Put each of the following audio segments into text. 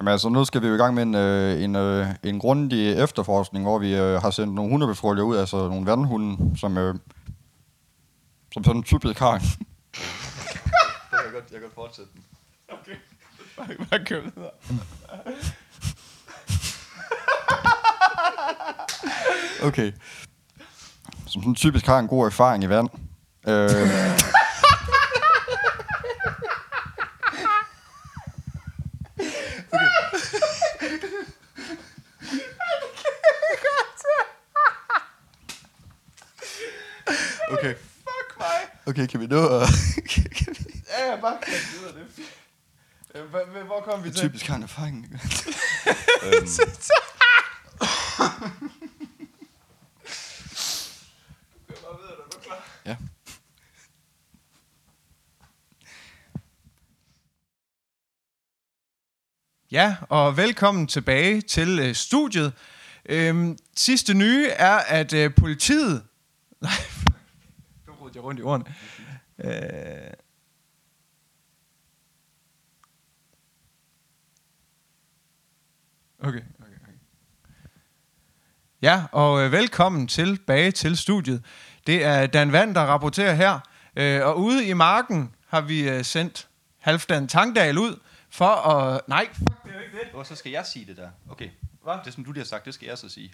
Jamen altså, nu skal vi jo i gang med en, øh, en, øh, en grundig efterforskning, hvor vi øh, har sendt nogle hundepatruljer ud, altså nogle vandhunde, som, øh, som sådan en typisk har. det kan jeg godt, jeg kan godt fortsætte den. Okay. Bare kør videre. Okay. Som sådan typisk har en god erfaring i vand. Øh, okay. Fuck mig. Okay, kan vi nå at... Ja, jeg bare kør videre. Det er fint. Øh, hva- Hvor kom vi til? typisk har en erfaring. øhm, Kør bare videre, er du klar? ja. Ja, og velkommen tilbage til øh, studiet. Øhm, sidste nye er, at øh, politiet... Nej, rodede jeg rundt i ordene. Øh... Okay, okay, okay. Ja, og øh, velkommen tilbage til studiet. Det er Dan Vand, der rapporterer her. Øh, og ude i marken har vi øh, sendt Halfdan Tangdal ud for at... Nej, fuck, det er jo ikke det. Og så skal jeg sige det der. Okay. Hvad? Det som du lige har sagt, det skal jeg så sige.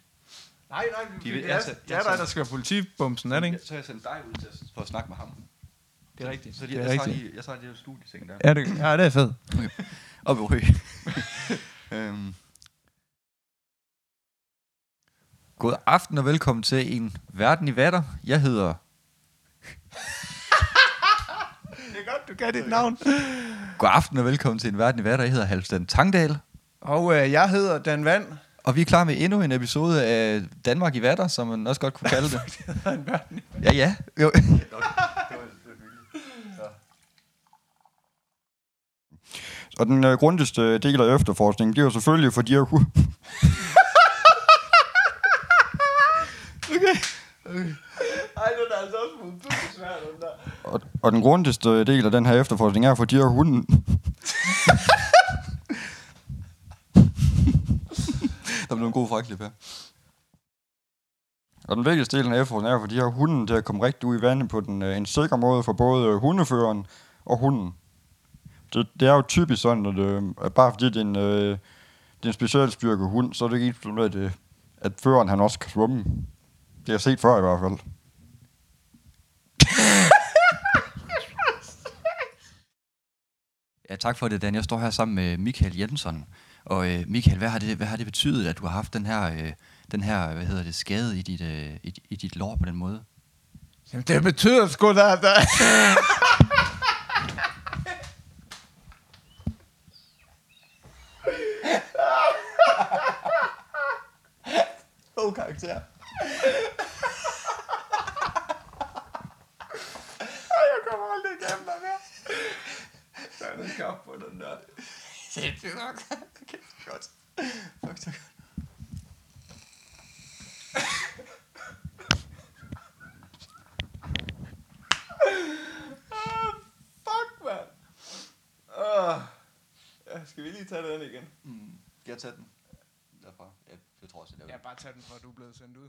Nej, nej, De det, er, jeg tager- det er dig, tager- der skal være politibumsen, er det ikke? Så har jeg sendt dig ud til at, for at snakke med ham. Det er rigtigt. Så det lige, er jeg, tager rigtigt. lige, jeg tager lige studieting der. Ja, det, ja, det er fedt. Op i ryg. øhm. God aften og velkommen til en Verden i Vatter. Jeg hedder... Det er godt, du kan dit navn. God aften og velkommen til en Verden i Vatter. Jeg hedder Halvstand Tangdal. Og øh, jeg hedder Dan Vand. Og vi er klar med endnu en episode af Danmark i Vatter, som man også godt kunne kalde det. ja, ja. Jo. Og den øh, grundigste del af efterforskningen, det er jo selvfølgelig for de her hu- Ej, det er altså også modbydeligt svært, den der. og, og den grundigste del af den her efterforskning er for de her hunde. Der blev en god fraklip, her. Og den vigtigste del af efterforskningen er for de her hunden til at komme rigtig ud i vandet på den, øh, en sikker måde for både øh, hundeføreren og hunden. Det, det er jo typisk sådan, at, øh, at bare fordi det er en, øh, det er en specialstyrke hund, så er det ikke ens med, at, øh, at føreren han også kan svømme. Det har jeg set før i hvert fald. Ja, tak for det, Dan. Jeg står her sammen med Michael Jensen. Og øh, Michael, hvad har, det, hvad har det betydet, at du har haft den her, øh, den her hvad hedder det, skade i dit, øh, i, i dit lår på den måde? Jamen, det betyder sgu da, der... God karakter. Ej, jeg kommer aldrig igennem dig mere. Så er det skab den der. Sindssygt nok. Okay, godt. Fuck, godt. Ah, fuck, mand. Ah. Ja, skal vi lige tage den igen? Mm. Skal jeg tage den? Derfra. Ja, jeg tror også, jeg Ja, bare tag den, for du er blevet sendt ud.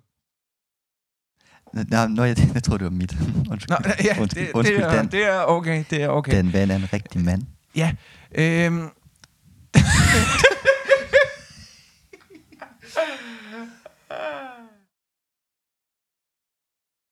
Nej, nå, jeg, jeg tror, det var mit. Undskyld. Nå, ja, undskyld, det, undskyld det, er, Dan. det er okay, det er okay. Dan Van er en rigtig mand. Ja.